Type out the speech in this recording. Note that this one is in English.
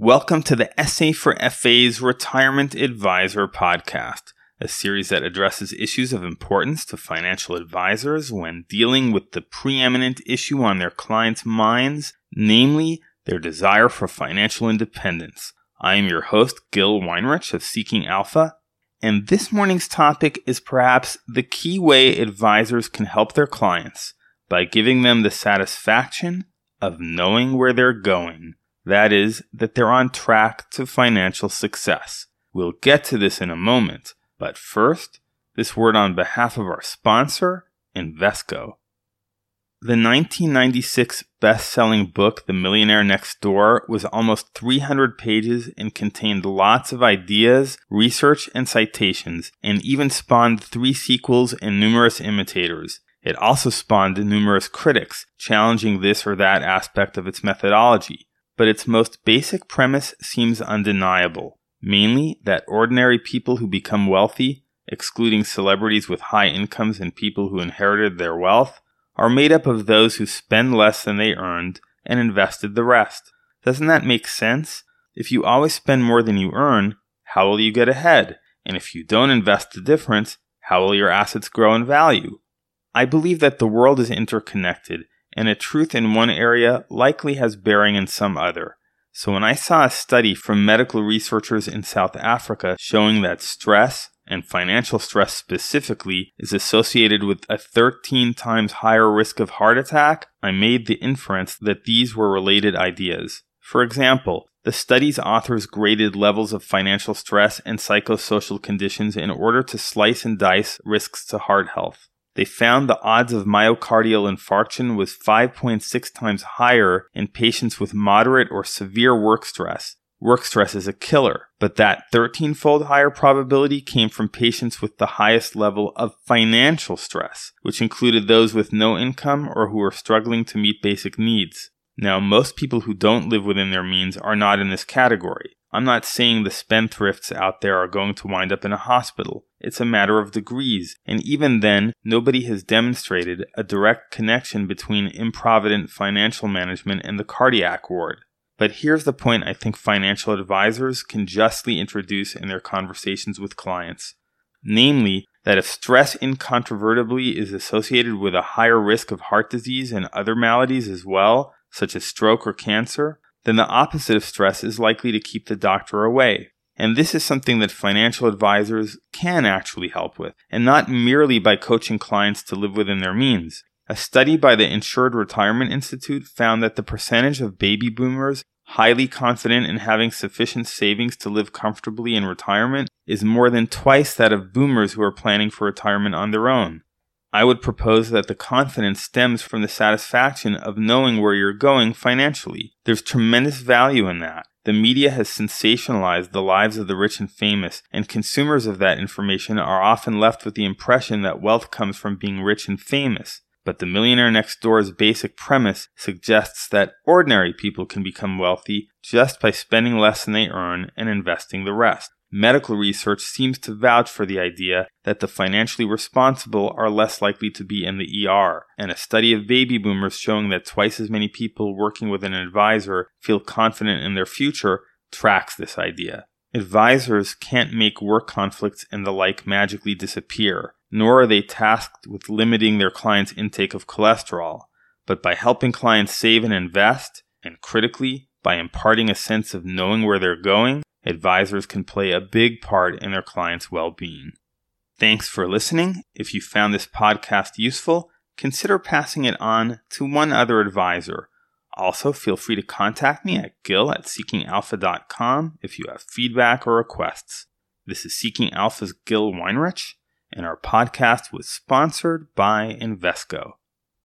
Welcome to the SA for FA's Retirement Advisor podcast, a series that addresses issues of importance to financial advisors when dealing with the preeminent issue on their clients' minds, namely their desire for financial independence. I am your host, Gil Weinrich of Seeking Alpha, and this morning's topic is perhaps the key way advisors can help their clients by giving them the satisfaction of knowing where they're going that is, that they're on track to financial success. We'll get to this in a moment, but first, this word on behalf of our sponsor, Invesco. The 1996 best selling book, The Millionaire Next Door, was almost 300 pages and contained lots of ideas, research, and citations, and even spawned three sequels and numerous imitators. It also spawned numerous critics, challenging this or that aspect of its methodology but its most basic premise seems undeniable, mainly that ordinary people who become wealthy, excluding celebrities with high incomes and people who inherited their wealth, are made up of those who spend less than they earned and invested the rest. Doesn't that make sense? If you always spend more than you earn, how will you get ahead? And if you don't invest the difference, how will your assets grow in value? I believe that the world is interconnected and a truth in one area likely has bearing in some other. So when I saw a study from medical researchers in South Africa showing that stress, and financial stress specifically, is associated with a 13 times higher risk of heart attack, I made the inference that these were related ideas. For example, the study's authors graded levels of financial stress and psychosocial conditions in order to slice and dice risks to heart health they found the odds of myocardial infarction was 5.6 times higher in patients with moderate or severe work stress. Work stress is a killer, but that 13 fold higher probability came from patients with the highest level of financial stress, which included those with no income or who were struggling to meet basic needs. Now, most people who don't live within their means are not in this category. I'm not saying the spendthrifts out there are going to wind up in a hospital. It's a matter of degrees, and even then, nobody has demonstrated a direct connection between improvident financial management and the cardiac ward. But here's the point I think financial advisors can justly introduce in their conversations with clients. Namely, that if stress incontrovertibly is associated with a higher risk of heart disease and other maladies as well, such as stroke or cancer, then the opposite of stress is likely to keep the doctor away. And this is something that financial advisors can actually help with, and not merely by coaching clients to live within their means. A study by the Insured Retirement Institute found that the percentage of baby boomers highly confident in having sufficient savings to live comfortably in retirement is more than twice that of boomers who are planning for retirement on their own. I would propose that the confidence stems from the satisfaction of knowing where you're going financially. There's tremendous value in that. The media has sensationalized the lives of the rich and famous, and consumers of that information are often left with the impression that wealth comes from being rich and famous. But the millionaire next door's basic premise suggests that ordinary people can become wealthy just by spending less than they earn and investing the rest. Medical research seems to vouch for the idea that the financially responsible are less likely to be in the ER, and a study of baby boomers showing that twice as many people working with an advisor feel confident in their future tracks this idea. Advisors can't make work conflicts and the like magically disappear, nor are they tasked with limiting their clients' intake of cholesterol, but by helping clients save and invest, and critically, by imparting a sense of knowing where they're going, advisors can play a big part in their clients' well being. Thanks for listening. If you found this podcast useful, consider passing it on to one other advisor. Also, feel free to contact me at gil at seekingalpha.com if you have feedback or requests. This is Seeking Alpha's Gil Weinrich, and our podcast was sponsored by Invesco.